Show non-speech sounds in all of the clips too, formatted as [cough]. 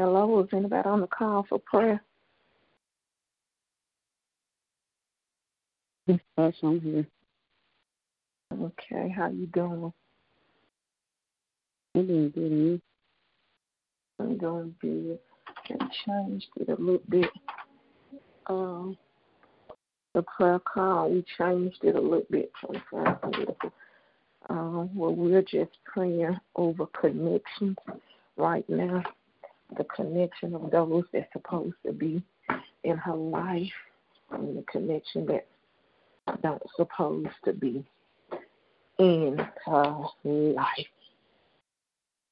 Hello, is anybody on the call for prayer? Yes, I'm here. Okay, how you doing? I'm doing good, and you? I'm doing good. I changed it a little bit. Um, the prayer call, we changed it a little bit from. Um, well, we're just praying over connections right now. The connection of those that's supposed to be in her life and the connection that don't supposed to be in her life.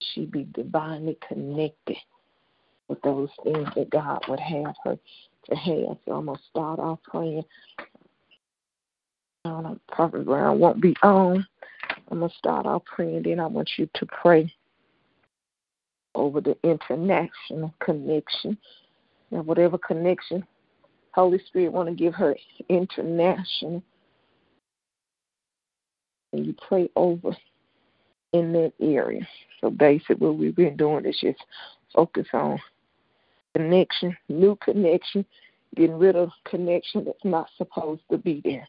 She be divinely connected with those things that God would have her to have. So I'm gonna start off praying. Prophet Brown won't be on. I'm gonna start off praying. Then I want you to pray over the international connection. Now, whatever connection Holy Spirit want to give her international, and you pray over in that area. So basically, what we've been doing is just focus on connection, new connection, getting rid of connection that's not supposed to be there.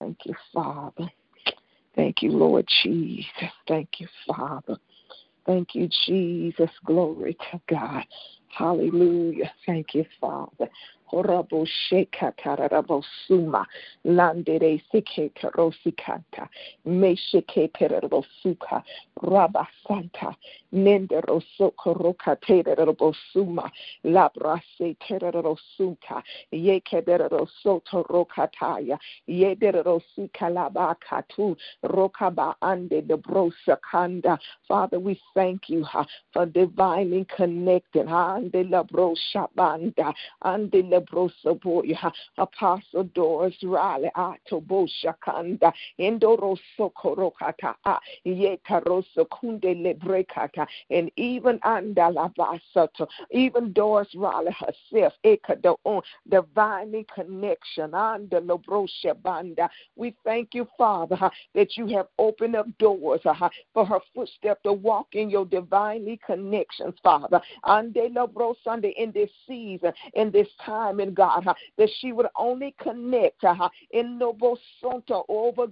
Thank you, Father. Thank you, Lord Jesus. Thank you, Father. Thank you, Jesus. Glory to God. Hallelujah. Thank you, Father. Horabo shekatarabo suma. Landere sike terabo suka. Santa. Nendero terabo suma. Labrase terabo suka. Yekebero soto rokataya. Ye dero sika labakatu. Rokaba ande de brosakanda. Father, we thank you ha, for divinely connecting. Ha, ande la broshabanda. Ande la brosaboya. Apostle Doris Riley. Ah, Atobo shakanda. Endoro sokorokata. Ah, Ye karoso kunde lebrekata. And even andalabasato. Even Doris Riley herself. Ekado on divinely connection. Ande la broshabanda. We thank you, Father, that you have opened up doors for her footstep to walk in your divinely connections, Father. Ande Lobro Sunday in this season, in this time, in God, that she would only connect in Nobo Sonto over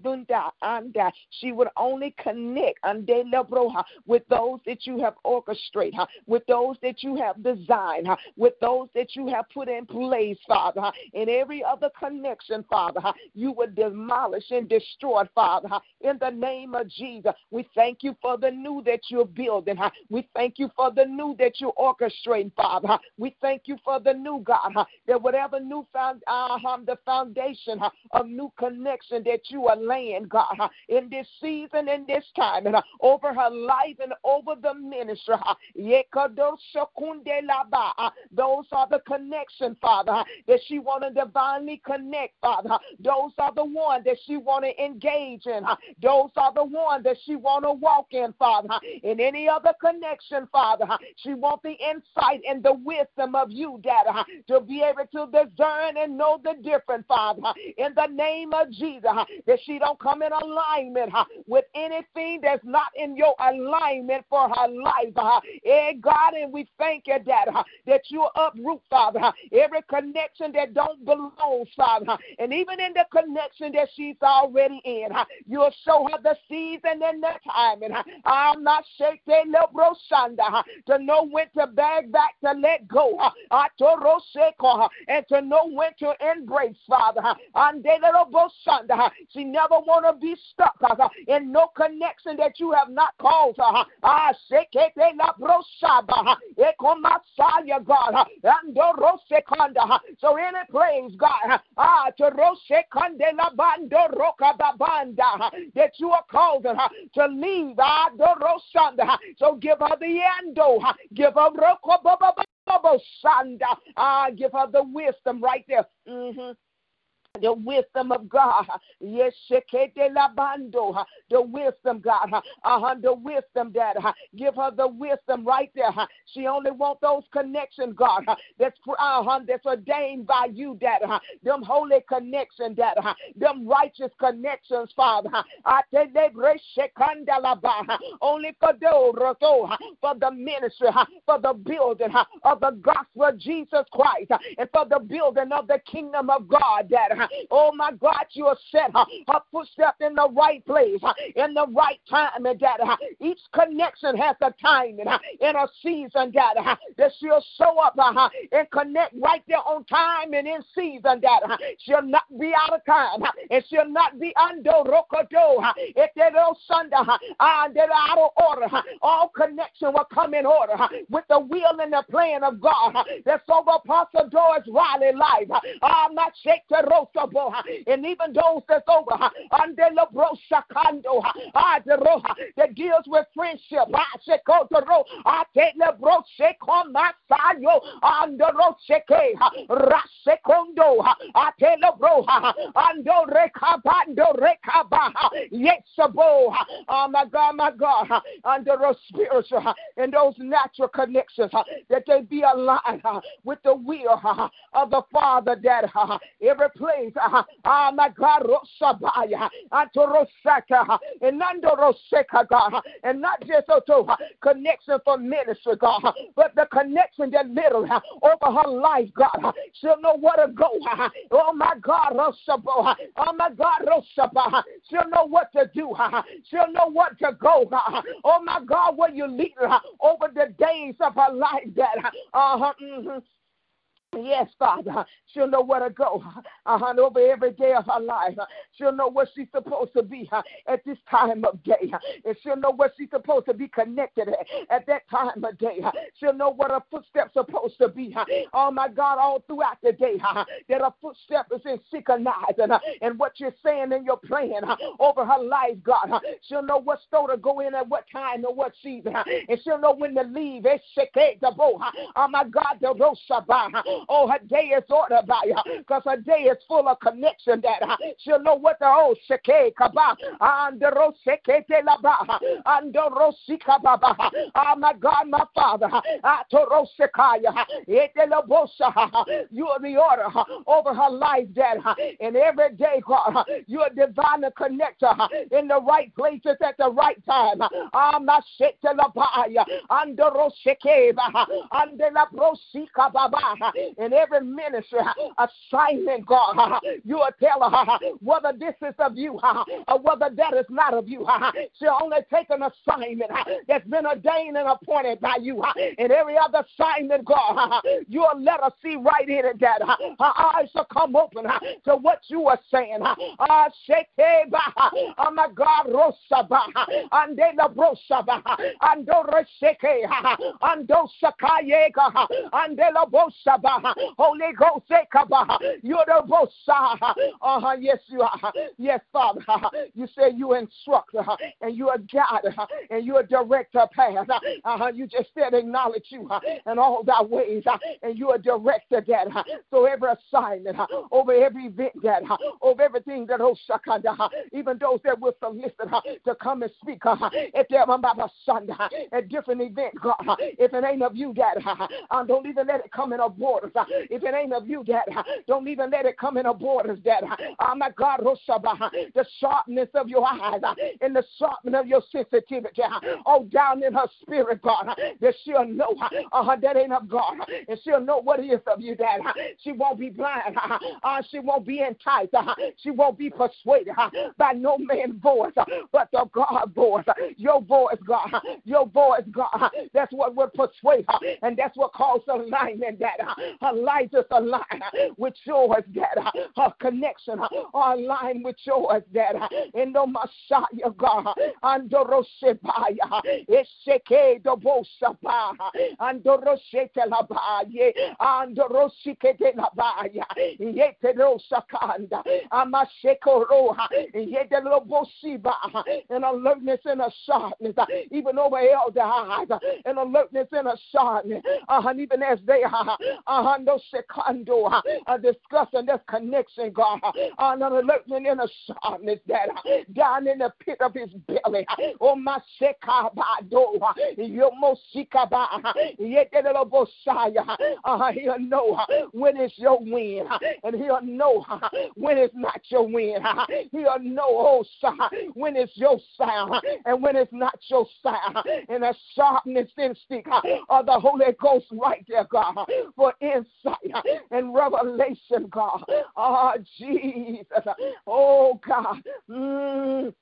and she would only connect Ande Lobro with those that you have orchestrated, with those that you have designed, with those that you have put in place, Father. In every other connection, Father, you would demolish and destroy, Father. In the name of Jesus, we thank you for the new that you're building. We thank you for the new that you're orchestrating, Father. We thank you for the new, God, that whatever new found, uh, the foundation uh, of new connection that you are laying, God, uh, in this season, in this time, and over her life and over the ministry. Those are the connection, Father, that she want to divinely connect, Father. Those are the ones that she want to engage in. Those are the ones that she want to walk in, Father. In any other connection, Father, she want the insight and the wisdom of you, Dad, to be able to discern and know the difference, Father. In the name of Jesus, that she don't come in alignment with anything that's not in your alignment for her life. Hey, eh, God, and we thank you, Dad, that you uproot, Father, every connection that don't belong, Father, and even in the connection that she's already in. You'll show her the season and the timing. I'm not shaking no broshanda to know when to bag back to let go. And to know when to embrace, Father. She never want to be stuck in no connection that you have not called her. Ah, shake it, la broshaba. Ekomasaya, God. So any place, God, ah, to rose kande la bando roka babanda that you are called to leave. Ah, so give her the endo, give her. Ah, give her the wisdom right there. Mm-hmm the wisdom of God. Yes, she kete la bando. the wisdom, God. Uh-huh, the wisdom, Dad. Give her the wisdom right there. She only wants those connections, God. That's uh-huh, that's ordained by you, Dad. Them holy connections, Dad. Them righteous connections, Father. Only for those, for the ministry, for the building of the gospel of Jesus Christ, and for the building of the kingdom of God, Dad. Oh my God, you have set her, footstep in the right place, in the right time, and that each connection has a time and a season, that that she'll show up and connect right there on time and in season, that she'll not be out of time and she'll not be under rokodo. If they don't and ah, they're out of order, all connection will come in order with the will and the plan of God that's over Apostle Doris Riley life. I'm ah, not shake the and even those that's over under the broshakando ah, that deals with friendship. I take the broshekon masayo under rosheke eh, rasekondo. I tell the bro ando rekabando rekaba yes. Oh my God, my God, under those spiritual and those natural connections that they be aligned with the will of the Father that every place Uh-huh. Ah, my God, Rosabaya, ah, Antorosaka, ah, and Nandoroseka, God, ah, and not just to connection for ministry, God, but the connection that little over her life, God, she'll know where to go. Oh, my God, Rosabo, oh, my God, Rosaba, oh, she'll know what to do. She'll know what to go. Oh, my God, where you lead her over the days of her life, that uh-huh, mm-hmm Yes, Father. She'll know where to go. Uh-huh. Over every day of her life. She'll know where she's supposed to be uh, at this time of day. And she'll know where she's supposed to be connected at that time of day. She'll know what her footsteps are supposed to be. Uh, oh, my God, all throughout the day. Uh-huh, that her footsteps is in synchronized uh-huh, and what you're saying and you're praying uh-huh, over her life, God. She'll know what store to go in at what time and what season. And she'll know when to leave. Oh, my God, the Roshabah. Oh, her day is ordered by you because her day is full of connection that she'll know what the oh sheke kaba and the rosekete laba and the rosika baba. Oh my God, my Father. You are the order over her life, Dad, and every day, God, you are divine connector in the right places at the right time. Ah, and the labrosika baba in every ministry assignment, God. You will tell her whether this is of you or whether that is not of you. She'll only take an assignment that's been ordained and appointed by you. And every other assignment, God, you'll let her see right in it that her eyes will come open to what you are saying. Ah, oh my God, Rosaba, and la Brosaba, and Reseke, and Sakayega, and la Bosaba, Holy Ghost, uh, you're the Bosa. Uh-huh, yes, you are. Yes, Father. Uh, you say you instruct uh, and you are God and you are director path. Uh-huh, you just said acknowledge you and all thy ways and you are director, Dad. So every assignment over every event, that over everything that oh, Oshakanda, even those that will solicit to come and speak at their um, Sunday at different event, God. If it ain't of you, Dad, don't even let it come in our If it ain't of you, Dad, don't even let it come in our borders, Dad. Oh my God, the sharpness of your eyes and the sharpness of your sensitivity. Oh, down in her spirit, God, that she'll know uh, that ain't of God. And she'll know what is of you, Dad. She won't be blind. Uh, she won't be enticed. Uh, she won't be persuaded uh, by no man's voice, uh, but the God voice. Your voice, God. Your voice, God. That's what will persuade her. And that's what causes alignment, Dad. Her life is aligned with yours, Dad. Her connection are aligned with yours, Dad. In the Messiah, God. Andoroshebaya. Esheke dobosaba. Andoroshete labaye. Andoroshikete labaya. Yeterosakanda. Amashekoroha. Yeteloboshiba. And yet a little boshiba and alertness and a sharpness. Even over eyes. And alertness and a sharpness. Uh, even as they are. Uh, no secando. Uh, discussing this connection, God. Uh, an alertness and a sharpness that uh, down in the pit of his belly. Uh, oh, my sekabado. Uh, Yomosikaba. Yetelobosaya. Uh, he'll know when it's your win. And he'll know when it's not your win. He'll know, oh, when it's your sound and when it's not your sound. And the sharpness instinct of the Holy Ghost right there, God, for insight and revelation, God. Oh, Jesus. Oh, God. Mm.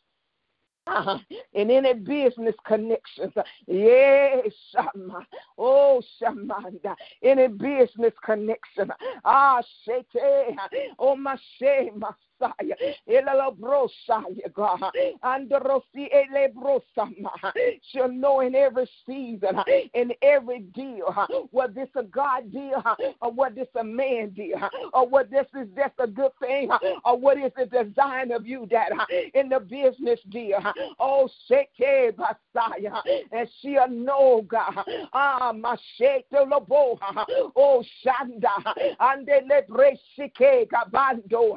Uh, in any business connections. Yes, Shama. Oh, Shamanda. Any business connection. Ah, Shete. Oh, my shame, my Messiah. Elelabroshaya, God. Androsi elebrosama. She'll know in every season, in every deal, what this a God deal, or what this a man deal, or what this is just a good thing, or what is the design of you, Dad, in the business deal. Oh, Sheke Messiah. And she'll know, God. Ah, Mashete Lobo. Oh, Shanda. And the Lebreshike Gabando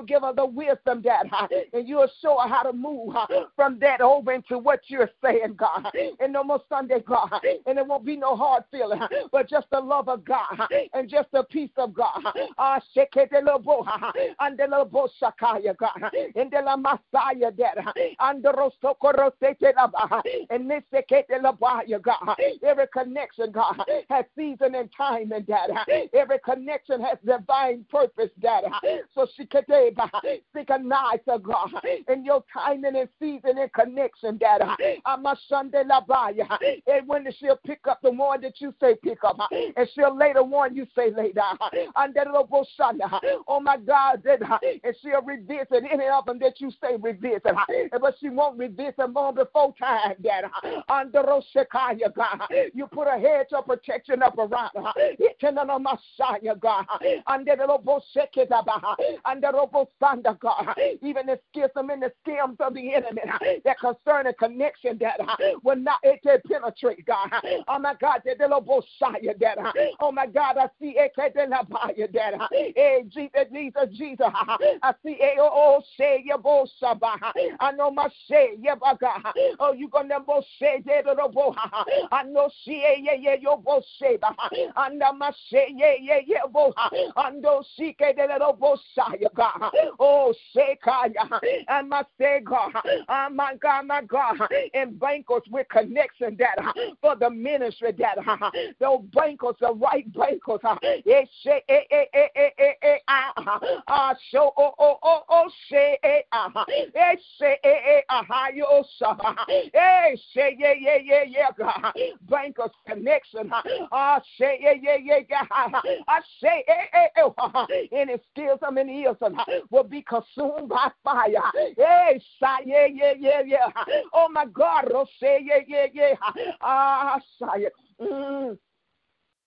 you'll give her the wisdom, Dad, and you'll show her how to move from that over into what you're saying, God. And no more Sunday, God. And it won't be no hard feeling, but just the love of God and just the peace of God. Ah, and the love Shakaya, God. And the Messiah, Dad. And the Rosokorosete, and this God. Every connection, God, has season and time, and Dad. Every connection has divine purpose, Dad. So she could synchronize, God, in your timing and season and connection, Dad. I'm a Sunday labaya. And when she'll pick up the one that you say pick up, and she'll later one you say later. That little Oh my God, and she'll revisit any of them that you say revisit. But she won't revisit more before time, Dad. Under Roshekaya, God. You put a hedge of protection up around her. Under the Robo Sheketabaha. Under Robo Sanda, God. Even the schism and the schemes of the enemy that concern a connection that will not it penetrate, God. Oh my God, the Robo Shaya, that. Oh my God, I see Eketelabaya, that. Hey, Jesus, Jesus, Jesus. I see AOO say Yabosaba. I know my say Yabaga. Oh, you gonna say the Robo. I know see yeah, yeah, yo bo sheba. And my say yeah, yeah, yeah, bo. And those seek the Robo Shaya, God. [laughs] Oh, say Kaya. And my God. Oh uh, my God, my God. And banquets with connection that uh, for the ministry that uh, those banquets, the right bankers, show oh oh oh oh eh, ah eh say eh, eh, ah, yeah yeah yeah yeah banquets connection ah say yeah yeah yeah yeah ah, I say eh eh eh and it still some in the ears will be consumed by fire say yeah yeah yeah yeah oh my God say yeah yeah yeah ah say mm.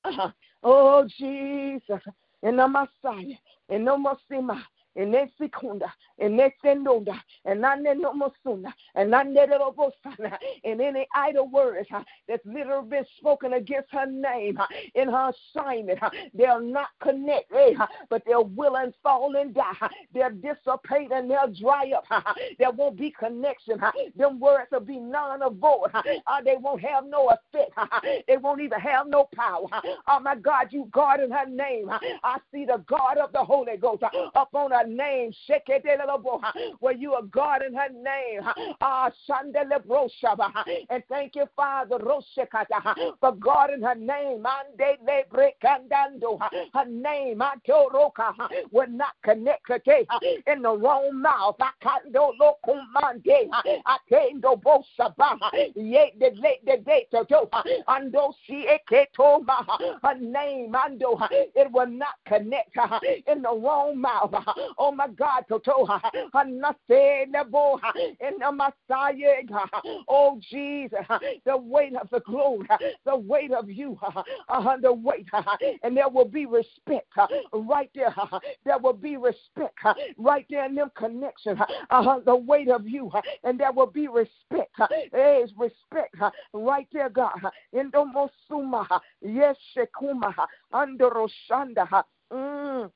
uh-huh. Oh, Jesus. And the Messiah. And no Mosima and then secunda, and then sendonda, and any idle words uh, that's literally been spoken against her name uh, in her assignment, uh, they'll not connect, but they'll will and fall and die. They'll dissipate and they'll dry up. There won't be connection. Them words will be non void. They won't have no effect. They won't even have no power. Oh my God, you God in her name. I see the God of the Holy Ghost up on her name, where you are God in her name. Ah, and thank you, Father, for God in her name. Her name, will not connect in the wrong mouth. I can't do lokumande. I can't do bosaba. Yet the late the date to do. Si eketoma. Her name, ando. It will not connect in the wrong mouth. Oh my God, Totoha, Hanasebo, in the oh Jesus, the weight of the glory, the weight of you, the weight, and there will be respect right there. There will be respect right there in them connection, the weight of you, and there will be respect. There is respect right there, God. In the Mosuma, yes, Shekuma, under Roshanda. Mm.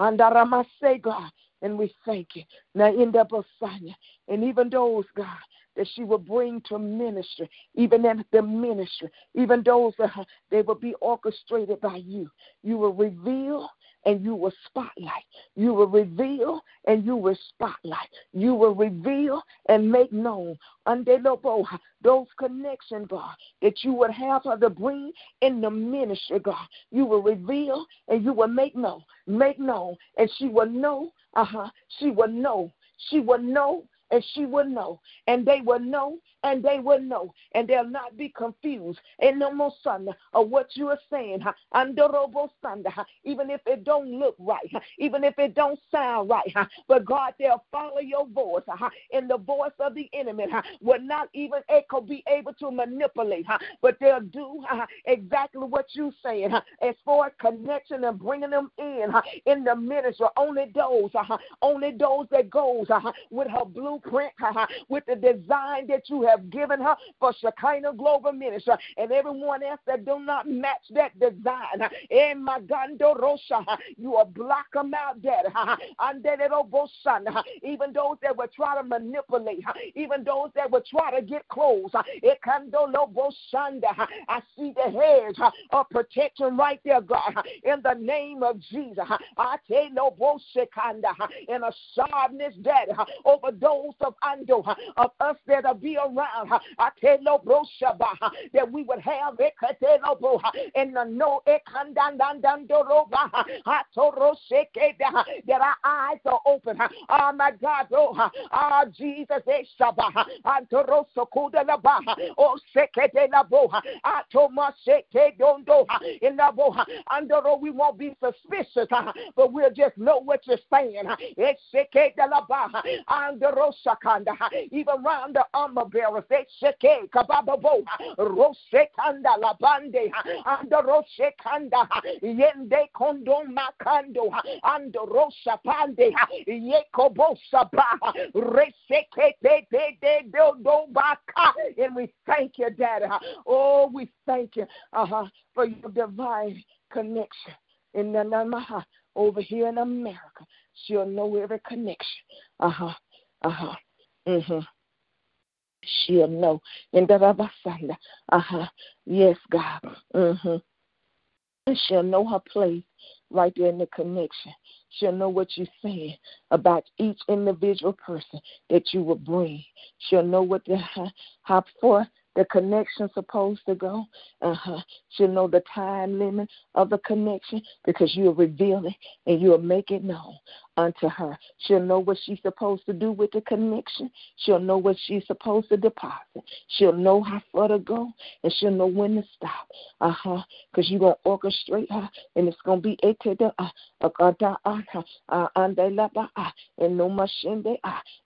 Andaramase, God. And we thank you. Now in the Bosanya. And even those, God, that she will bring to ministry, even in the ministry, even those that they will be orchestrated by you. You will reveal and you will spotlight. You will reveal and you will spotlight. You will reveal and make known. Under those connections, God, that you would have her to bring in the ministry, God. You will reveal and you will make known, make known, and she will know, uh huh, she will know, she will know and she will know, and they will know, and they will know, and they'll not be confused. And no more son of what you are saying, even if it don't look right, even if it don't sound right, but God, they'll follow your voice, and the voice of the enemy will not even echo be able to manipulate, but they'll do exactly what you're saying as far as connection and bringing them in in the ministry. Only those, uh-huh, only those that goes uh-huh, with her blueprint, uh-huh, with the design that you have given her for Shekinah Global Ministry and everyone else that do not match that design. In my Rosha, you will block them out, Daddy. [laughs] Even those that will try to manipulate, even those that will try to get close. Eh, I see the hedge of protection right there, God. In the name of Jesus, I tell no in a sharpness, Daddy, over those of Ando, of us that'll be around. I tell no that we would have it in the no there, that our eyes are open. Oh my God, oh, oh Jesus, eh, shabaha, Antorosakuda laba, oh sekete la boha, atoma seke dondo in la boha. Andoro, we won't be suspicious, but we'll just know what you're saying. Eh, sekete la baha, andoro sakanda, even round the armor bearers, they seke kababa boha, rosekanda la bande, andoro sekanda, yende kondo makando, andoro sapande, yekobo saba, resekete de de do do baka, and we thank you, Daddy. Oh, we thank you uh-huh, for your divine connection in the Namaha over here in America. She'll know every connection. Uh huh. Uh huh. Mm-hmm. She'll know. In the Rabasanda. Uh huh. Yes, God. Mm-hmm. And she'll know her place right there in the connection. She'll know what you're saying about each individual person that you will bring. She'll know what the how for the connection supposed to go. Uh-huh. She'll know the time limit of the connection because you'll reveal it and you'll make it known unto her. She'll know what she's supposed to do with the connection. She'll know what she's supposed to deposit. She'll know how far to go and she'll know when to stop. Uh huh. Because you're going to orchestrate her and it's going to be and la ba a and no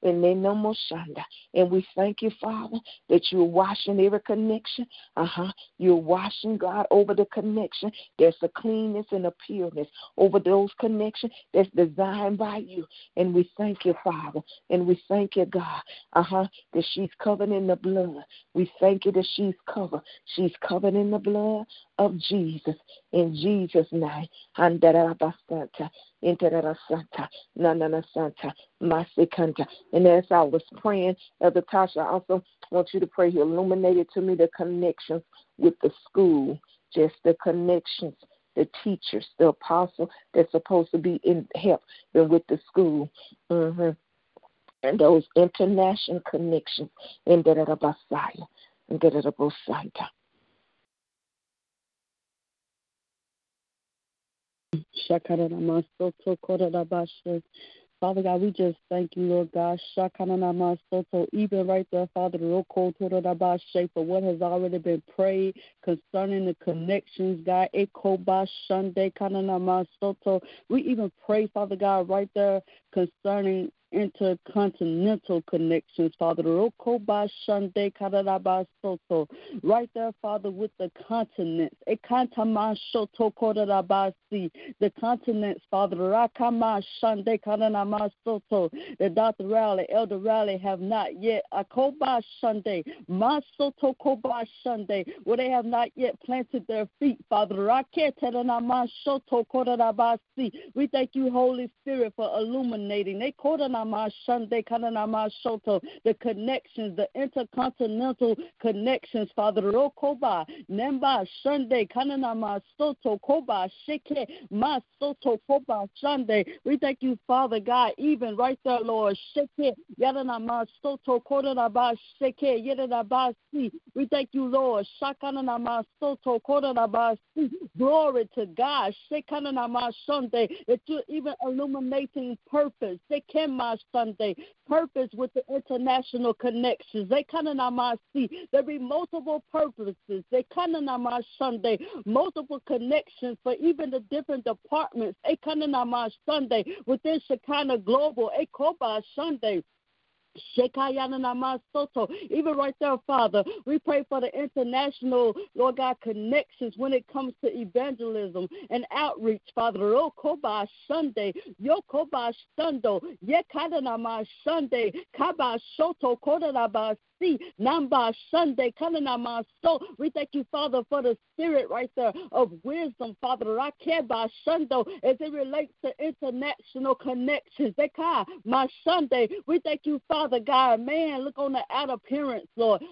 and no moshanda. And we thank you, Father, that you're washing every connection. Uh huh. You're washing, God, over the connection. There's a cleanness and a pureness over those connections that's designed by you. And we thank you, Father. And we thank you, God, uh huh, that she's covered in the blood. We thank you that she's covered. She's covered in the blood of Jesus. In Jesus' name. And as I was praying, Elder Tasha, I also want you to pray. He illuminated to me the connections with the school, just the connections the teachers, the apostle that's supposed to be in help with the school. Mm-hmm. And those international connections in the Basaya, in the Bosanta. Shakara Masoto Korabasha. Father God, we just thank you, Lord God. Shakananamasoto, even right there, Father, Roko Torabashe, for what has already been prayed concerning the connections, God. Ekoba Shande Kananamasoto. We even pray, Father God, right there concerning intercontinental connections, Father. Right there, Father, with the continents. The continents, Father. The Dr. Raleigh, Elder Raleigh have not yet. Uh, Akoba Shande, Masoto Shande, where they have not yet planted their feet, Father. We thank you, Holy Spirit, for illuminating. They the connections, the intercontinental connections, Father Rokoba, Nemba Shande, Kananama Soto Koba, Sheke, Masoto Koba Shande. We thank you, Father God, even right there, Lord. Sheke, Yadanama Soto Kodanaba Sheke, Yadanaba Si. We thank you, Lord. Shakananama Soto Kodanaba Si. Glory to God. Shekananama Shande, that you're even illuminating purpose. Shekema Sunday. Sunday. Purpose with the international connections. They see. There be multiple purposes. They Sunday. Multiple connections for even the different departments. They Sunday within Shekinah Global. Ekoba Sunday Even right there, Father, we pray for the international, Lord God, connections when it comes to evangelism and outreach, Father. Rokoba Sunday, Yokoba Stundo, Yekadanama Sunday, Kaba Soto Kodanaba see. Namba Sunday, Kananama. So we thank you, Father, for the spirit right there of wisdom, Father. Rakeba Shundo, as it relates to international connections. Deka, my Sunday. We thank you, Father God. Man, look on the out appearance, Lord.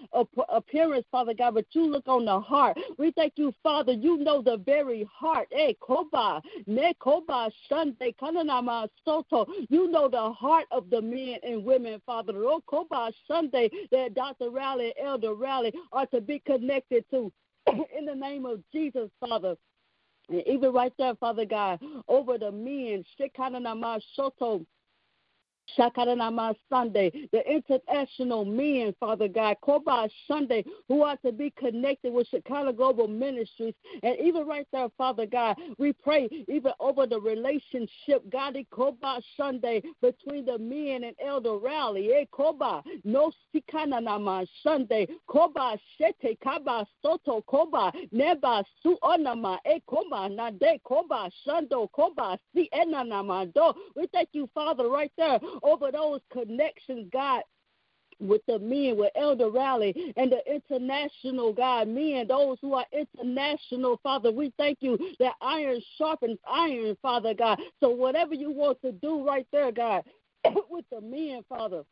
Appearance, Father God, but you look on the heart. We thank you, Father. You know the very heart. Hey, Koba, Ne Koba Sunday, Kananama Soto. You know the heart of the men and women, Father. Oh, Koba Sunday, that Dr. Raleigh, Elder Raleigh are to be connected to. [clears throat] In the name of Jesus, Father. And even right there, Father God, over the men, Shekinah Soto, Shakaranama Sunday, the international men, Father God, Koba Sunday, who are to be connected with Shekinah Global Ministries. And even right there, Father God, we pray even over the relationship, God, Koba Sunday, between the men and Elder Raleigh. Eh, Koba, no Sikananama Sunday, Koba Shete, Kaba Soto, Koba, Neba Suonama, E Koba, Nade, Koba, Shando, Koba, Si Enanama, Do. We thank you, Father, right there over those connections, God with the men, with Elder Raleigh and the international God, men, those who are international, Father. We thank you that iron sharpens iron, Father God. So whatever you want to do right there, God, [coughs] with the men, Father.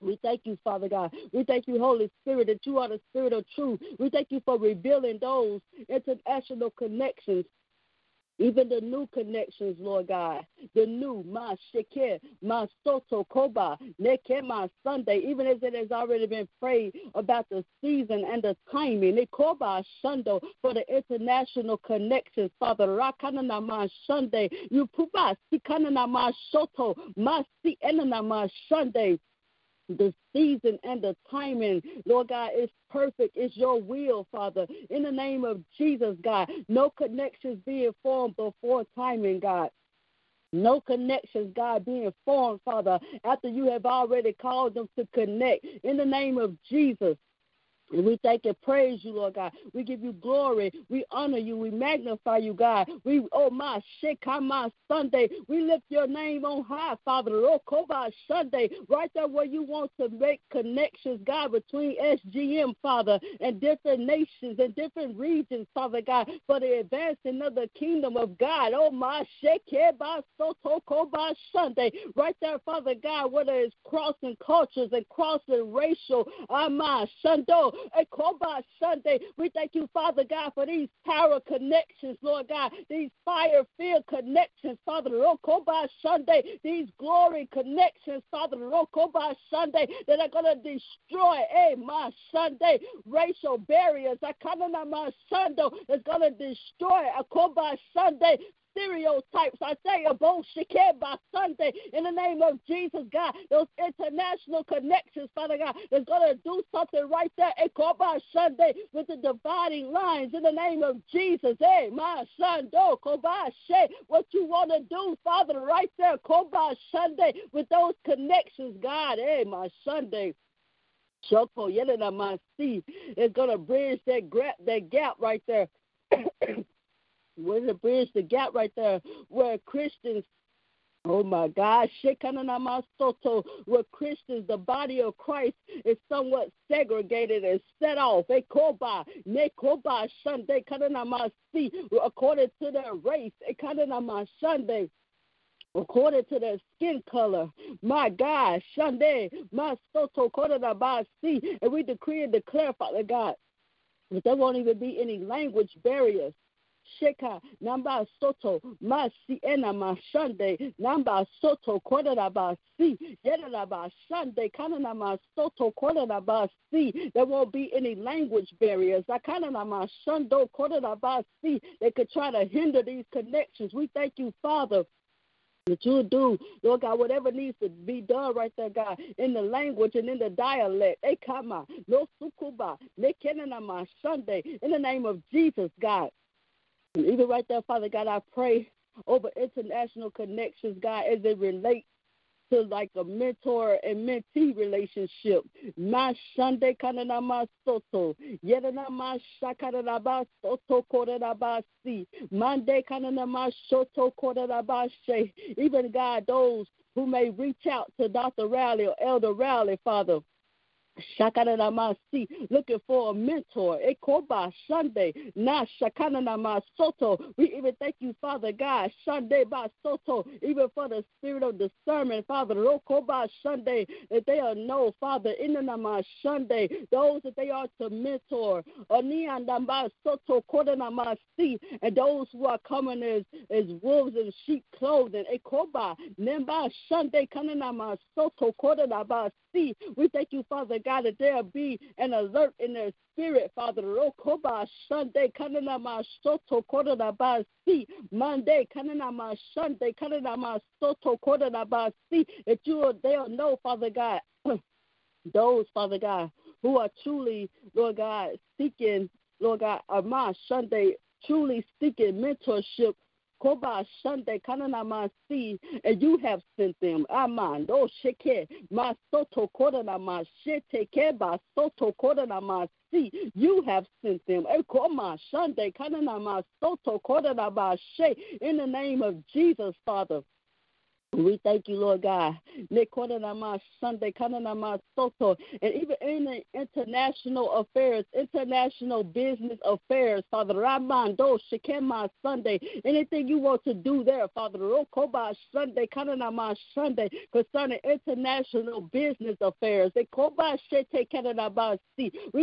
We thank you, Father God. We thank you, Holy Spirit, that you are the Spirit of truth. We thank you for revealing those international connections even the new connections, Lord God, the new Ma Shekeh, Ma Soto Koba, Neke Ma Sunday, even as it has already been prayed about the season and the timing, Nekoba Shundo for the international connections, Father Rakanana Ma Sunday, you Puba Sikanana Ma Soto, Ma Si Enana Ma Sunday the season and the timing, Lord God, is perfect. It's your will, Father. In the name of Jesus, God, no connections being formed before timing, God. No connections, God, being formed, Father, after you have already called them to connect. In the name of Jesus. We thank and praise you, Lord God. We give you glory. We honor you. We magnify you, God. We, oh my, my Sunday. We lift your name on high, Father. Rokoba Sunday. Right there where you want to make connections, God, between SGM, Father, and different nations and different regions, Father God, for the advancing of the kingdom of God. Oh my, Shekeba eh, Sotokoba Sunday. Right there, Father God, whether it's crossing cultures and crossing racial, ah, Ama Shundo. Koba Sunday. We thank you, Father God, for these power connections, Lord God, these fire field connections, Father Rokoba Sunday, these glory connections, Father Rokoba Sunday, that are to destroy, hey, my Sunday, racial barriers. Akanana my Sunday going to destroy a Koba Sunday stereotypes. I say a bullshit by Sunday in the name of Jesus, God. Those international connections, Father God, that's going to do something right there at Koba Sunday with the dividing lines in the name of Jesus. Hey, my son, do Koba what you want to do, Father, right there, Koba Sunday with those connections, God. Hey, my Sunday. Shoko Yelena Masi is gonna bridge that gap that gap right there [clears throat] where the bridge the gap right there where Christians Oh my God, Shekananamasoto, where Christians, the body of Christ, is somewhat segregated and set off. They Ekoba, Nekoba, Sunday, Kananamasi, according to their race, Sunday according to their skin color. My God, Sunday, my soto, and we decree and declare, Father God, that there won't even be any language barriers Sheka Namba Soto Masi Ena Mashande Namba Soto Koraba Si Yedaba Shande Kananama Soto Koraba Si there won't be any language barriers. Akananama Shando Koraba Si they could try to hinder these connections. We thank you, Father that you'll do, Lord God, whatever needs to be done right there, God, in the language and in the dialect. Ekama, no sukuba, nekenanama Sunday, in the name of Jesus, God. And even right there, Father God, I pray over international connections, God, as it relates to like a mentor and mentee relationship. Ma shande kanana ma soto. Yedana ma shakara ba soto kora ba si. Mande kanana ma shoto kora ba. Even God, those who may reach out to Dr. Rowley or Elder Rowley, Father Shakaranamasi, looking for a mentor. Ekoba Sunday, na Shakananama Soto. We even thank you, Father God, Sunday by Soto, even for the spirit of discernment, Father. Rokoba Sunday, that they are know, Father, Inanama Sunday, those that they are to mentor. Oniandamba Soto Kodanamasi, and those who are coming as, as wolves in sheep clothing. Ekoba, Nemba Sunday, Kananama Soto Kodanabasi. We thank you, Father God, that there be an alert in their spirit, Father. Rokoba Sunday, Kananama Soto Kodanaba Si, Monday, Kananama Sunday, Kananama Soto Kodanaba Si, that you they'll know, Father God, [clears throat] those, Father God, who are truly, Lord God, seeking, Lord God, Ama Sunday, truly seeking mentorship Koba Sunday Kananamasi, and you have sent them. Amando Sheke, Masoto Kodanama Shete Keba Soto Kodanamasi, you have sent them. Ekoma Sunday Kananama Soto Kodanaba She, in the name of Jesus, Father. We thank you, Lord God. Sunday, Soto, and even in the international affairs, international business affairs, Father Ramando, Shekema Sunday, anything you want to do there, Father Rokoba Sunday, Kananama Sunday, concerning international business affairs. We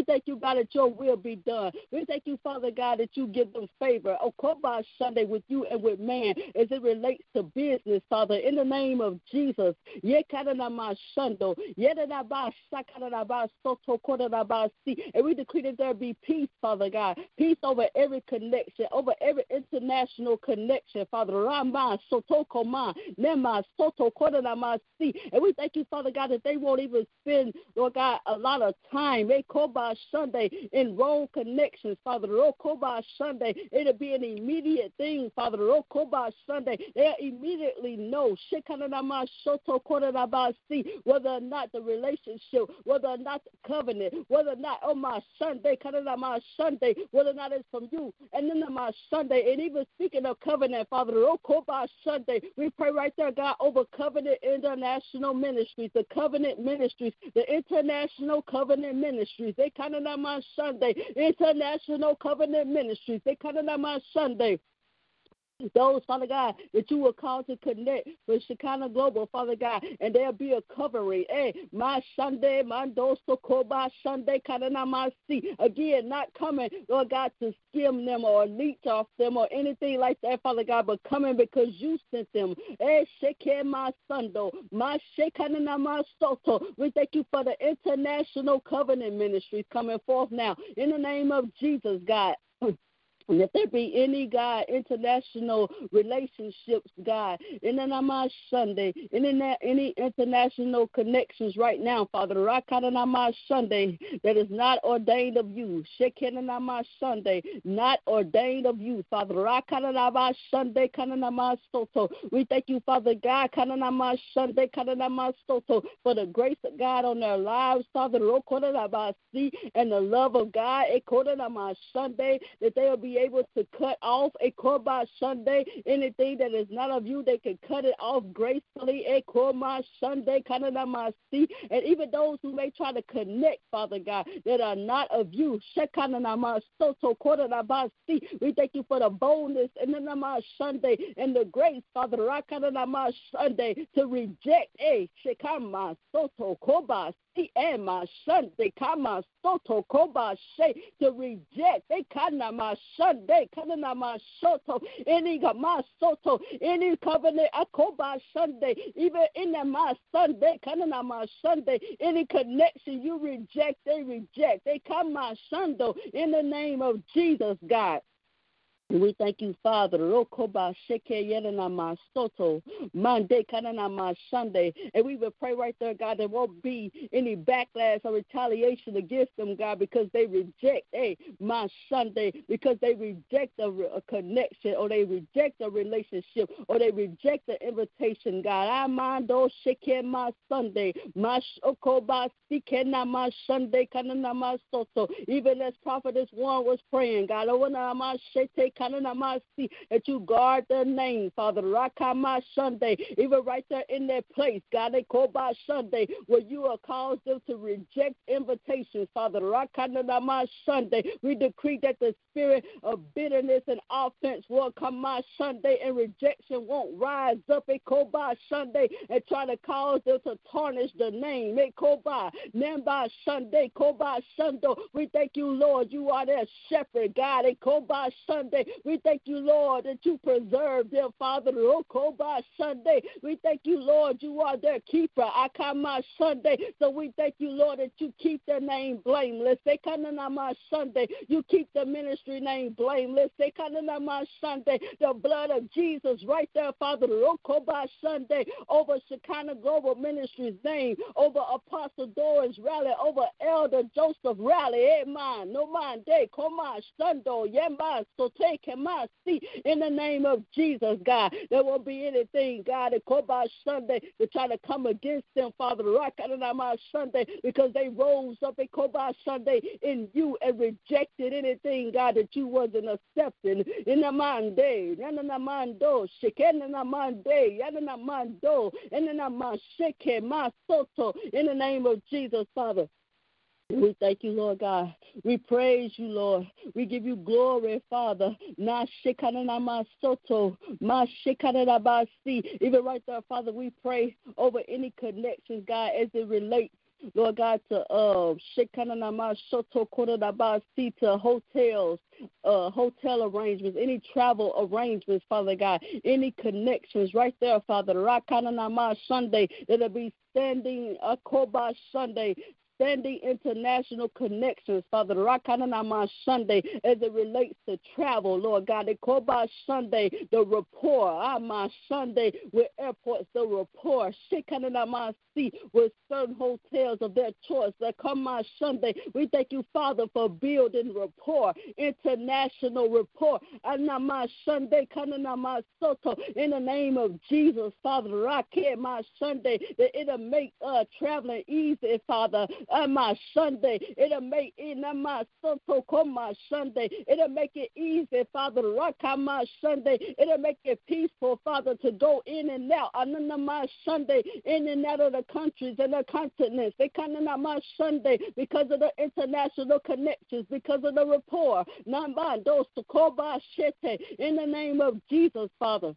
thank you, God, that your will be done. We thank you, Father God, that you give them favor. Oh, Okoba Sunday with you and with man as it relates to business, Father. In in the name of Jesus. And we decree that there be peace, Father God. Peace over every connection, over every international connection, Father. Rama Sotokoma, Nema Soto And we thank you, Father God, that they won't even spend, Lord God, a lot of time. Koba Sunday in wrong connections, Father. Rokoba Sunday. It'll be an immediate thing, Father. Rokoba Sunday. They'll immediately know whether or not the relationship, whether or not the covenant, whether or not, oh my Sunday, on my Sunday, whether or not it's from you. And then on my Sunday, and even speaking of covenant, Father, by Sunday, we pray right there, God, over covenant international ministries, the covenant ministries, the international covenant ministries. They kind of my Sunday, international covenant ministries. They kind of on my Sunday. Those, Father God, that you will call to connect with Shekinah Global, Father God, and there'll be a covering. Hey, my Sunday, my doso koba Sunday, kananamasi. Again, not coming, Lord God, to skim them or leech off them or anything like that, Father God, but coming because you sent them. Hey, sheke my sundo, my soto. We thank you for the international covenant ministries coming forth now. In the name of Jesus, God. And if there be any, God, international relationships, God, in Nama Sunday, in any international connections right now, Father, Rakanama Sunday, that is not ordained of you, Shekinah Sunday, not ordained of you, Father, Rakanama Sunday, Kananama Soto. We thank you, Father God, Kananama Sunday, Kananama Soto, for the grace of God on their lives, Father, and the love of God, eh, Ekodama Sunday, that they will be able to cut off a korban Sunday. Anything that is not of you, they can cut it off gracefully. A korban Sunday, see. And even those who may try to connect, Father God, that are not of you. We thank you for the boldness and the Sunday and the grace, Father, Sunday to reject a Shekama Soto To reject. Any Soto. Any covenant Akoba Sunday. Even in ma Sunday kana ma Sunday. Any connection you reject they reject. They come my Sunday in the name of Jesus God We thank you, Father. Rokoba sheke yenana soto, Monday kanana Sunday. And we will pray right there, God, there won't be any backlash or retaliation against them, God, because they reject, hey, my Sunday, because they reject a, a connection or they reject a relationship or they reject the invitation, God. Ah, Amando sheke my Sunday, my shokoba sikena my Sunday kanana soto. Even as prophetess one was praying, God, oh, my shete that you guard their name, Father. Rakama Sunday, even right there in that place, God, they call by Sunday, where you are caused them to reject invitations, Father. Rakama Sunday, we decree that the spirit of bitterness and offense will come my Sunday, and rejection won't rise up. Call by Sunday and try to cause them to tarnish the name. By name by Sunday, by Sunday. We thank you, Lord. You are their shepherd, God. Call by Sunday. We thank you, Lord, that you preserve them, Father. By Sunday. We thank you, Lord, you are their keeper. I come my Sunday. So we thank you, Lord, that you keep their name blameless. They come on my Sunday. You keep the ministry name blameless. They come on my Sunday. The blood of Jesus right there, Father. By Sunday over Shekinah Global Ministries name, over Apostle Doris Riley, over Elder Joseph Riley. Amen. No man day. Come on, Sunday. Yemba. Take see in the name of Jesus, God. There won't be anything, God, at Koba Sunday to try to come against them, Father. my Sunday, because they rose up at Koba Sunday in you and rejected anything, God, that you wasn't accepting. In the Monday, Yanamando, Shekenamande, Yanamando, Sheke, Masoto, in the name of Jesus, Father. We thank you, Lord God. We praise you, Lord. We give you glory, Father. Even right there, Father, we pray over any connections, God, as it relates Lord God, to uh Shekana Nama Shoto Kodanabasi to hotels, uh hotel arrangements, any travel arrangements, Father God, any connections right there, Father. Rakananama Sunday, that'll be standing Akoba Sunday, Standing international connections, Father, Rakananama Sunday, as it relates to travel, Lord God. They call by Sunday the rapport, ah, my Sunday with airports, the rapport, Shikananama See with certain hotels of their choice that come my Sunday. We thank you, Father, for building rapport, international rapport. Anama Sunday, Kananama Soto, in the name of Jesus, Father, my Sunday, that it'll make uh, traveling easy, Father on my Sunday. It'll make it my Soto come my Sunday. It'll make it easy, Father, rock on my Sunday. It'll make it peaceful, Father, to go in and out on my Sunday, in and out of the countries and the continents. They come in on my Sunday because of the international connections, because of the rapport. Coba shete. In the name of Jesus, Father.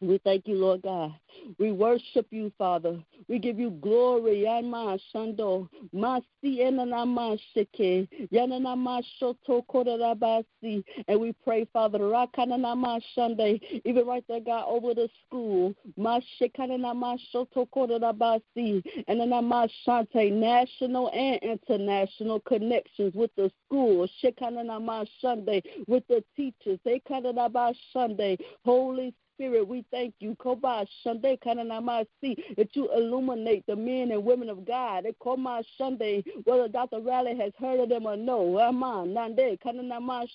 We thank you, Lord God. We worship you, Father. We give you glory. Yama shando. Masi enanama sheke. Yananama shoto korabasi. And we pray, Father, rakananama shande. Even right there, God, over the school. Mashekananama shoto korabasi. And anama shante. National and international connections with the school. Shekananama shande. With the teachers. Ekananama shande. Holy Spirit, we thank you. Koba Sunday that you illuminate the men and women of God. Sunday, whether Dr. Riley has heard of them or no.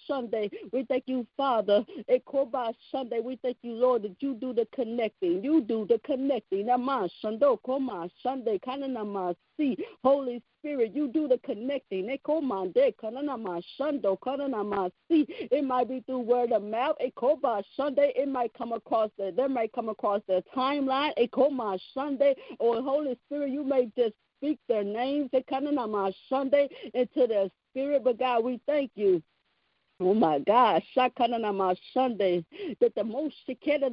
Sunday. We thank you, Father. Sunday. We thank you, Lord, that you do the connecting. You do the connecting. Sunday. Holy Spirit, you do the connecting. It might be through word of mouth. It Sunday, it might come across the, they might come across their timeline. It Sunday, or Holy Spirit, you may just speak their names. They cannot Sunday into their spirit. But God, we thank you Oh my God, Shakanana Sunday, that the most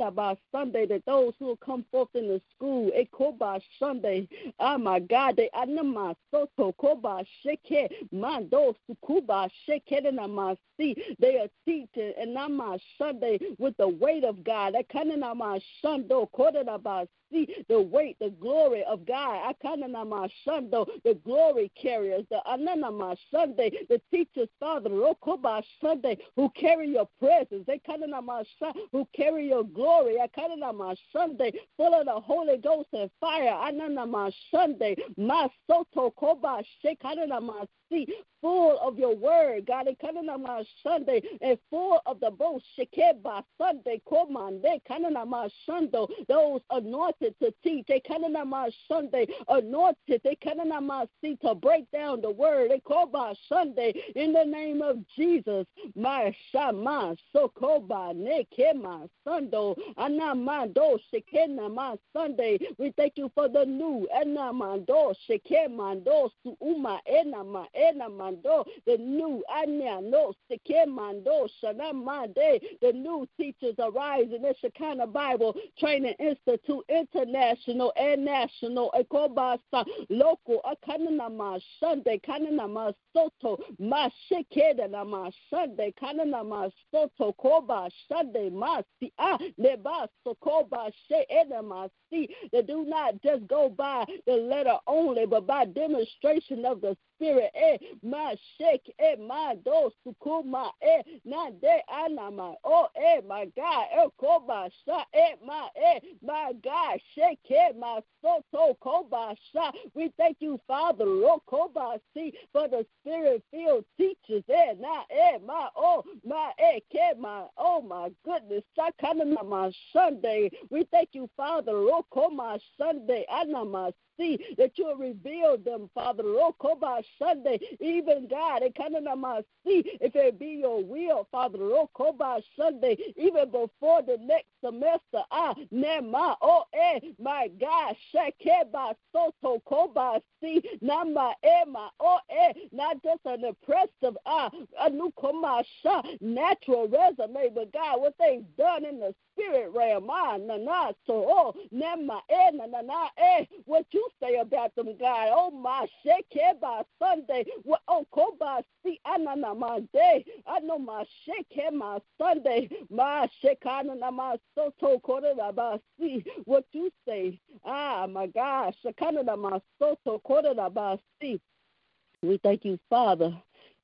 about Sunday, that those who come forth in the school, Ekoba Sunday, oh my God, they Anama Soto Koba Sheke, Mando Sukuba Shekenama See, they are teaching and Nama Sunday with the weight of God. Ekanama Shando Kodaba see the weight, the glory of God. Akanana my Shundo, the glory carriers, the Ananama Sunday, the teachers, Father, Rokoba Sunday, who carry your presence. They coming on my son who carry your glory. I coming on my Sunday, full of the Holy Ghost and fire. Ananama Sunday, Masoto Koba Full of your word, God, on my Sunday, and full of the boast, Shekeba Sunday, Komande, Kananama Sunday, those anointed to teach, they come on my Sunday, anointed, they come on my seat to break down the word, they by Sunday, in the name of Jesus, my Shama, Sokoba, Nekema, Sundo, Anamando, my Sunday, we thank you for the new, Enamando, Shekemando, Suuma, Enama, Enama, mando, the new anya no sike mando shana mande, the new teachers arise in the Shekinah Bible Training Institute, international and national, ekobasa local, akanama Sunday, kanama soto, mashikeda nama Sunday, kanama soto, koba Sunday, masi ah, leba sokoba she enamasi, that do not just go by the letter only, but by demonstration of the Spirit. Eh, my shake eh my do sukuma eh na de anama oh eh my God eh koba sha eh my eh my God shake eh my soto koba sha we thank you Father oh koba see for the spirit filled teachers eh na eh my oh my eh ke my oh my goodness sakana my Sunday we thank you Father oh koma Sunday anama see that you'll reveal them Father oh koba Sunday even God, it kinda must see if it be your will, Father, Rokoba Sunday, even before the next semester. Ah, Nema, oh, eh, my God, Shekeba Soto Koba, see, Nama, Ema, oh, eh, not just an impressive, ah, Anukoma Sha, natural resume, but God, what they've done in the spirit realm, ah, na, so, oh, Nema, eh, na, eh, what you say about them, God, oh, my, Shekeba Sunday, what, oh, Koba, see, Anana, my day, I know my Sheke, my Sunday, my Shekana, my Soto, Koda, see, what you say, ah, my gosh, Shekana, my Soto, Koda, see, we thank you, Father,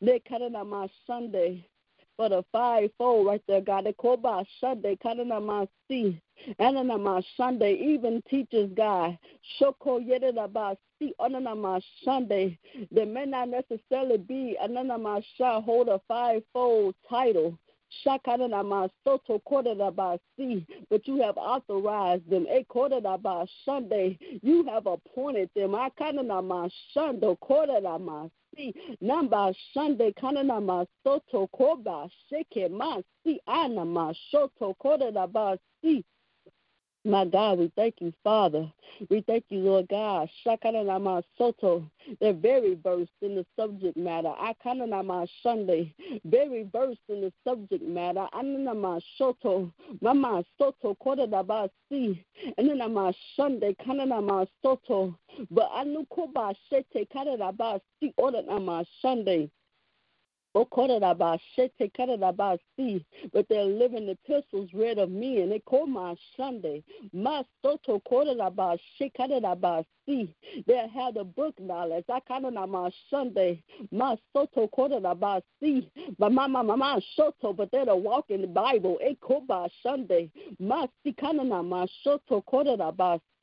Nekana, my Sunday, for the fivefold right there, God. They call by Sunday, Kanana Masi, Anana Ma Sunday, even teachers, God. Shoko Yedada Ba Si, Anana Ma Sunday. They may not necessarily be Anana Ma Sha hold a fivefold title. Soto Kodada Ba Si, but you have authorized them. E Kodada Ba Sunday, you have appointed them. Akanana Ma Shando Kodada Ma namba shande kanana masoto koba sheke ma si ana ma shoto koda ba my God, we thank you, Father. We thank you, Lord God. Shakanama Soto. They're very versed in the subject matter. Akanama Sunday. Very versed in the subject matter. Ananama Soto. Mama Soto Kodadaba Si. I'm Sunday. Kananama Soto. But Anukoba Shete Kadadaba Si. Ordanama Sunday. Oh, but they're living epistles read of me, and they call my Sunday. My soto see. They have the book knowledge. I kind of my Sunday. My soto see. But my mama my soto, but they're the walk in the Bible. A koba Sunday. My see of my soto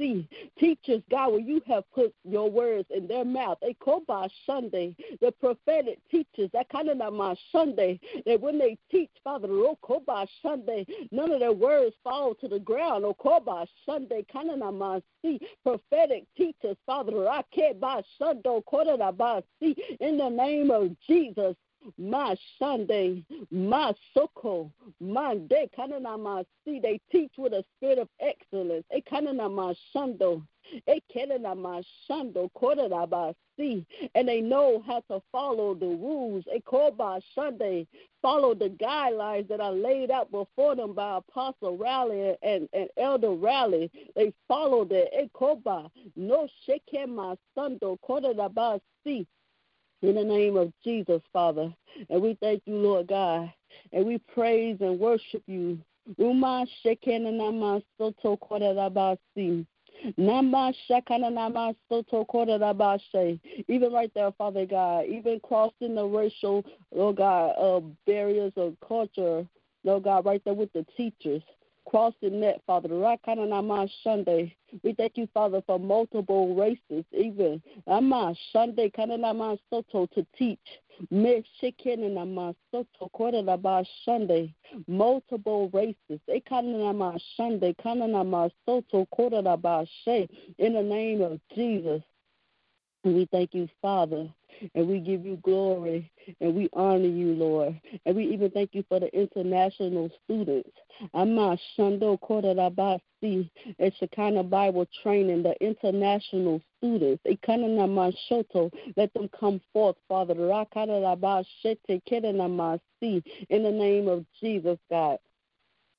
see. Teachers, God, where you have put your words in their mouth. A koba Sunday. The prophetic teachers. That kind of my Sunday that when they teach, Father, Rokoba Sunday, none of their words fall to the ground. Okoba Sunday, Kanana see prophetic teachers, Father, Rakeba Sando Kodaba see in the name of Jesus my Sunday, my Soko, my day, Kanana my see, they teach with a spirit of excellence. E Kanana my Shando, E Kanana my Shando, Kodaba see, and they know how to follow the rules. E Koba Sunday, follow the guidelines that are laid out before them by Apostle Riley and, and Elder Riley. They follow the E Koba, no shake my Sando, Kodaba see in the name of Jesus, Father. And we thank you, Lord God. And we praise and worship you. Uma Even right there, Father God, even crossing the racial, Lord God, uh, barriers of culture, Lord God, right there with the teachers crossing net, Father. Sunday. We thank you, Father, for multiple races, even Ama Sunday Soto to teach. Sunday. Multiple races. Sunday Soto In the name of Jesus. We thank you, Father, and we give you glory and we honor you, Lord. And we even thank you for the international students. Ama Shando Korabasi at Shekinah Bible training, the international students. Shoto, let them come forth, Father. In the name of Jesus, God.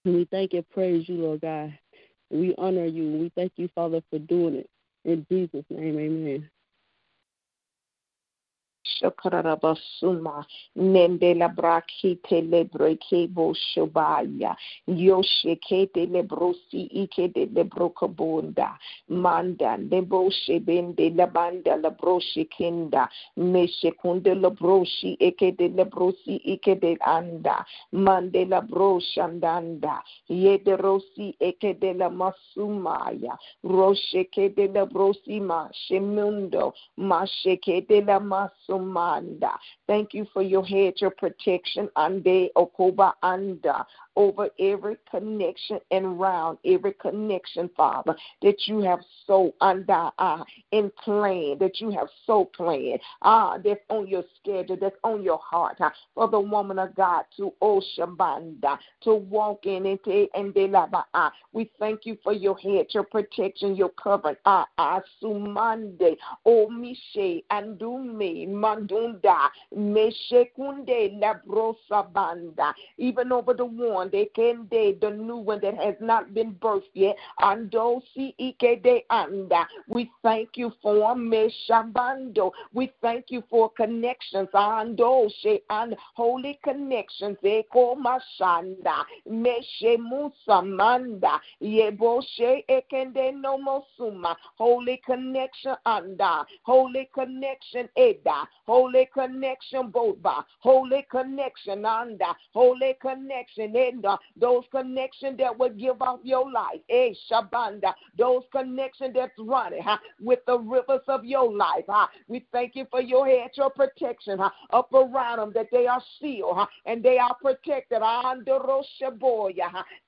And we thank and praise you, Lord God. We honor you. We thank you, Father, for doing it. In Jesus' name, amen. Shakarabasuma, Nendela Brakite Lebreke Boshobaya, Yoshekete Lebrosi Ike de Lebrokabunda, Manda, Leboshe Bende Labanda Labroshi Kinda, Meshekunde Labroshi Eke de Lebrosi Ike de Anda, Mande Labroshandanda, Yederosi Eke de la Masumaya, Rosheke de Labrosima, Shemundo, Masheke de Thank you for your hedge of protection. Ande okoba anda over every connection and round every connection, Father, that you have so under uh, in plan, that you have so planned, ah, that's on your schedule, that's on your heart, uh, for the woman of God to Oshabanda, to walk in it and uh, we thank you for your head, your protection, your covering. Ah, ah, sumande, o mishe, andume, mandunda, meshekunde, labrosa banda, even over the one one, they can day, the new one that has not been birthed yet. Ando si ikede anda. We thank you for Meshabando. We thank you for connections. Ando she and holy connections. Eko mashanda. Meshe musamanda. Yebo she ekende no mosuma. Holy connection anda. Holy connection eda. Holy connection boba. Holy connection anda. Holy connection eda those connections that will give up your life. Eh, Shabanda, those connections that's running huh, with the rivers of your life. Huh. We thank you for your hedge your protection huh, up around them that they are sealed huh, and they are protected. Huh.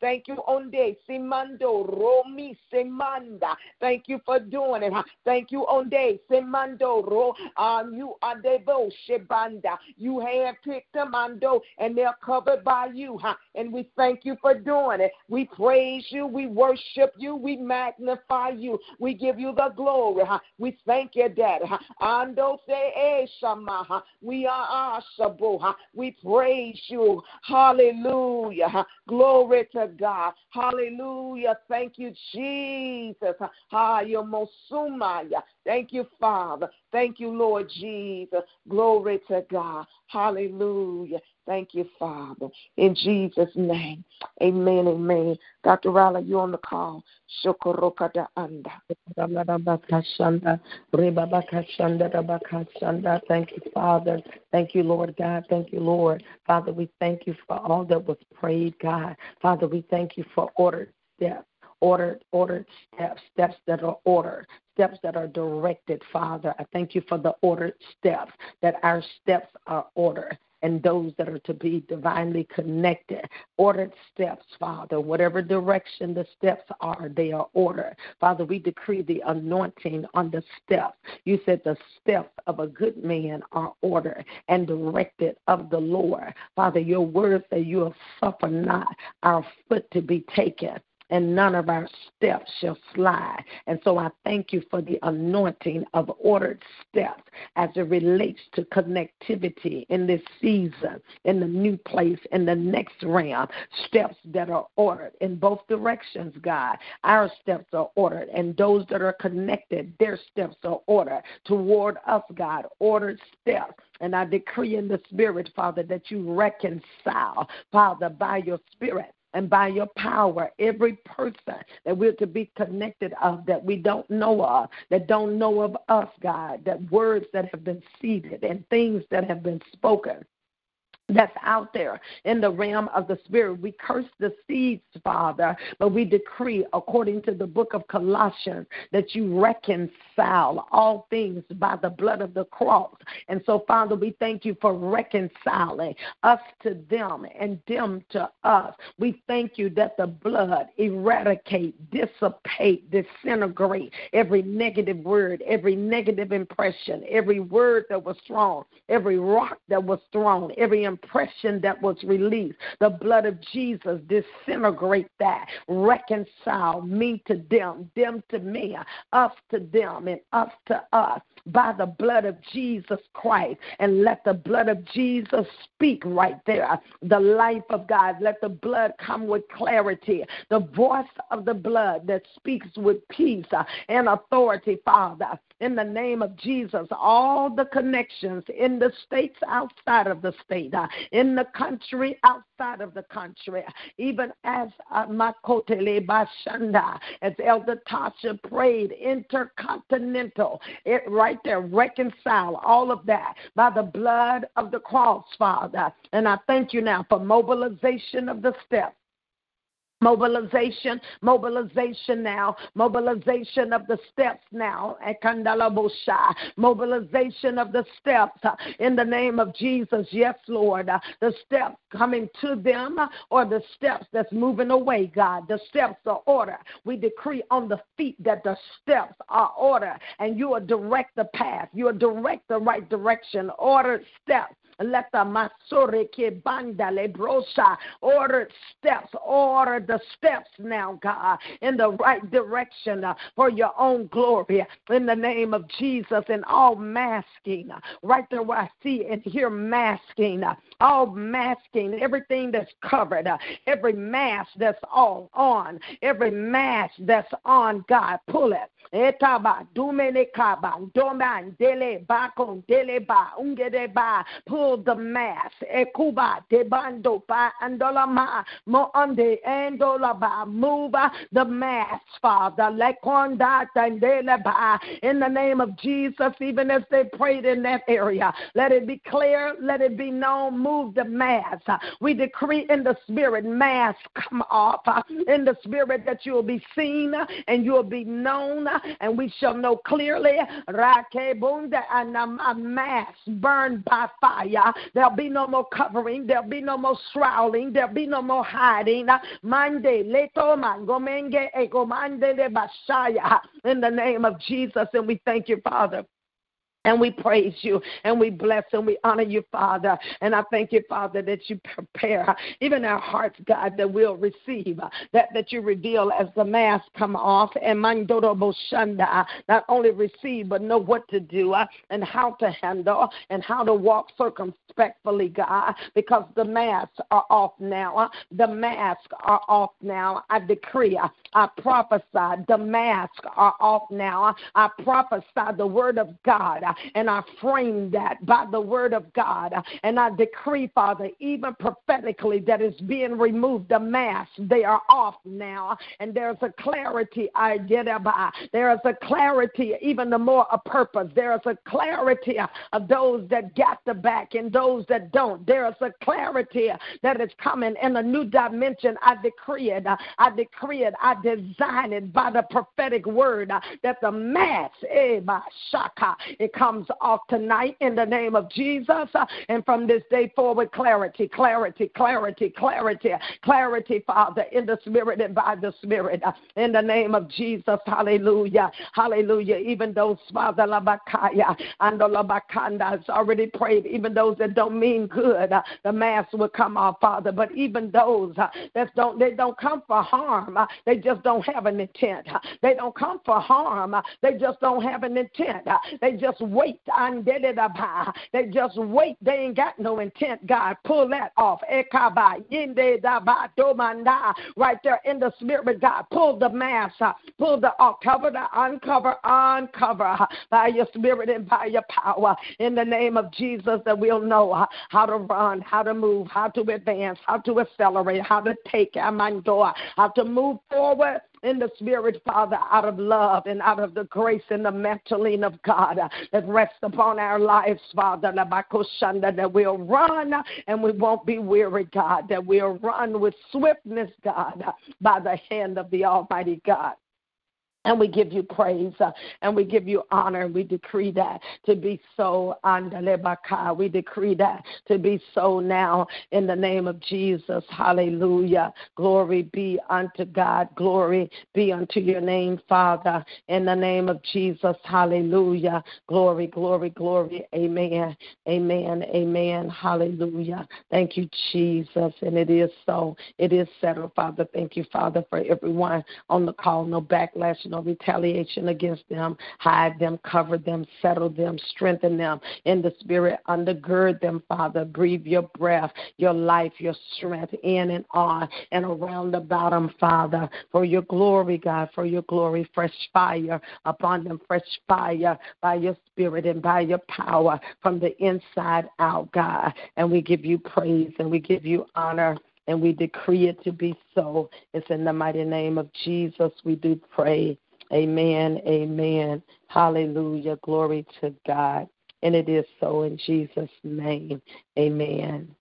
Thank you, Onde Simando Romi Semanda. Thank you for doing it. Huh. Thank you, Onde Simando Ro. Um, you are Debo Shebanda. You have picked them, Ando, and they're covered by you. Huh. And we thank you for doing it. We praise you. We worship you. We magnify you. We give you the glory. We thank you, Dad. Ando se eshama. We are ashabu. We praise you. Hallelujah. Glory to God. Hallelujah. Thank you, Jesus. Thank you, Father. Thank you, Lord Jesus. Glory to God. Hallelujah. Thank you, Father. In Jesus' name. Amen. Amen. Dr. Riley, you on the call. anda. Thank you, Father. Thank you, Lord God. Thank you, Lord. Father, we thank you for all that was prayed, God. Father, we thank you for ordered steps ordered ordered steps steps that are ordered steps that are directed father i thank you for the ordered steps that our steps are ordered and those that are to be divinely connected. Ordered steps, Father. Whatever direction the steps are, they are ordered. Father, we decree the anointing on the steps. You said the steps of a good man are ordered and directed of the Lord. Father, your word that you have suffered not our foot to be taken and none of our steps shall slide. And so I thank you for the anointing of ordered steps as it relates to connectivity in this season, in the new place, in the next realm. Steps that are ordered in both directions, God. Our steps are ordered, and those that are connected, their steps are ordered toward us, God. Ordered steps. And I decree in the Spirit, Father, that you reconcile, Father, by your Spirit and by your power, every person that we're to be connected of that we don't know of, that don't know of us, God, that words that have been seeded and things that have been spoken that's out there in the realm of the spirit. We curse the seeds, Father, but we decree, according to the book of Colossians, that you reconcile all things by the blood of the cross. And so, Father, we thank you for reconciling us to them and them to us. We thank you that the blood eradicate, dissipate, disintegrate every negative word, every negative impression, every word that was thrown, every rock that was thrown, every impression that was released. The blood of Jesus disintegrate that, reconcile me to them, them to me, us to them, and us to us by the blood of Jesus Christ. And let the blood of Jesus speak right there. The life of God. Let the blood come with clarity. The voice of the blood that speaks with peace and authority, Father in the name of Jesus. All the connections in the states outside of the state, uh, in the country outside of the country, even as uh, Makotele Bashanda, as Elder Tasha prayed, intercontinental, it right there, reconcile all of that by the blood of the cross, Father. And I thank you now for mobilization of the steps Mobilization, mobilization now, mobilization of the steps now, at Kandala Busha. mobilization of the steps in the name of Jesus. Yes, Lord, the steps coming to them or the steps that's moving away, God. The steps are order. We decree on the feet that the steps are order and you will direct the path, you will direct the right direction, ordered steps let the masore ke banda lebrosa order steps, order the steps now, God, in the right direction uh, for your own glory. In the name of Jesus, and all masking, uh, right there where I see and hear masking, uh, all masking, everything that's covered, uh, every mask that's all on, every mask that's on, God, pull it. Etaba, dumele kaba, doman, dele, bakon, dele ba, ungede pull the mask. Ekuba, debando, ba, andola ma, mo ande, andola ba, move the mask, Father. Lekonda, tandele ba, in the name of Jesus, even as they prayed in that area, let it be clear, let it be known, move the mask. We decree in the spirit, mask come off, in the spirit that you will be seen and you will be known and we shall know clearly Rakebunda and a mass burned by fire. There'll be no more covering, there'll be no more shrouding, there'll be no more hiding. Mande leto mangomenge egomande de bashaya in the name of Jesus, and we thank you, Father. And we praise you and we bless and we honor you, Father. And I thank you, Father, that you prepare even our hearts, God, that we'll receive, that, that you reveal as the mask come off. And Mandoro Boshanda, not only receive, but know what to do and how to handle and how to walk circumspectfully, God, because the masks are off now. The masks are off now. I decree, I prophesy, the masks are off now. I prophesy the word of God and I frame that by the word of God. And I decree, Father, even prophetically, that is being removed. The mask, they are off now. And there's a clarity I get about. There is a clarity, even the more a purpose. There is a clarity of those that got the back and those that don't. There is a clarity that is coming in a new dimension. I decree it. I decree it. I design it by the prophetic word that the mass, eh, shaka, it comes comes off tonight in the name of Jesus. Uh, and from this day forward, clarity, clarity, clarity, clarity, clarity, Father, in the Spirit and by the Spirit. Uh, in the name of Jesus. Hallelujah. Hallelujah. Even those, Father, Labakaya and Labakanda has already prayed, even those that don't mean good, uh, the mask will come off, Father. But even those that don't, they don't come for harm. They just don't have an intent. They don't come for harm. They just don't have an intent. They just wait. They just wait. They ain't got no intent, God. Pull that off. Right there in the spirit, God. Pull the mask. Pull the off. Cover the uncover, uncover by your spirit and by your power. In the name of Jesus, that we'll know how to run, how to move, how to advance, how to accelerate, how to take, Amandor, how to move forward in the Spirit, Father, out of love and out of the grace and the mantling of God that rests upon our lives, Father, that we'll run and we won't be weary, God, that we'll run with swiftness, God, by the hand of the Almighty God. And we give you praise uh, and we give you honor. And we decree that to be so. We decree that to be so now in the name of Jesus. Hallelujah. Glory be unto God. Glory be unto your name, Father. In the name of Jesus. Hallelujah. Glory, glory, glory. Amen. Amen. Amen. Hallelujah. Thank you, Jesus. And it is so. It is settled, Father. Thank you, Father, for everyone on the call. No backlash, no no retaliation against them. Hide them, cover them, settle them, strengthen them in the spirit. Undergird them, Father. Breathe your breath, your life, your strength in and on and around about them, Father. For your glory, God, for your glory. Fresh fire upon them, fresh fire by your spirit and by your power from the inside out, God. And we give you praise and we give you honor and we decree it to be so. It's in the mighty name of Jesus we do pray. Amen. Amen. Hallelujah. Glory to God. And it is so in Jesus' name. Amen.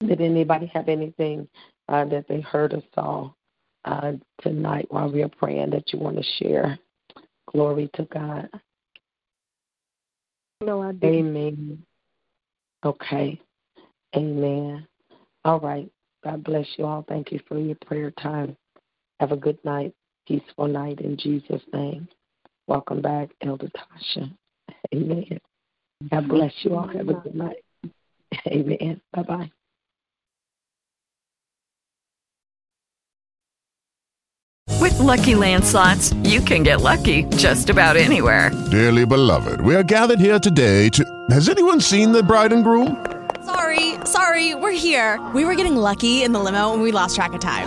Did anybody have anything uh, that they heard us all uh, tonight while we are praying that you want to share? Glory to God. No, I didn't. Amen. Okay. Amen. All right. God bless you all. Thank you for your prayer time. Have a good night peaceful night in Jesus' name. Welcome back, Elder Tasha. Amen. God bless you all. Have a good night. Amen. Bye bye. With LuckyLand Slots, you can get lucky just about anywhere. Dearly beloved, we are gathered here today to. Has anyone seen the bride and groom? Sorry, sorry, we're here. We were getting lucky in the limo and we lost track of time.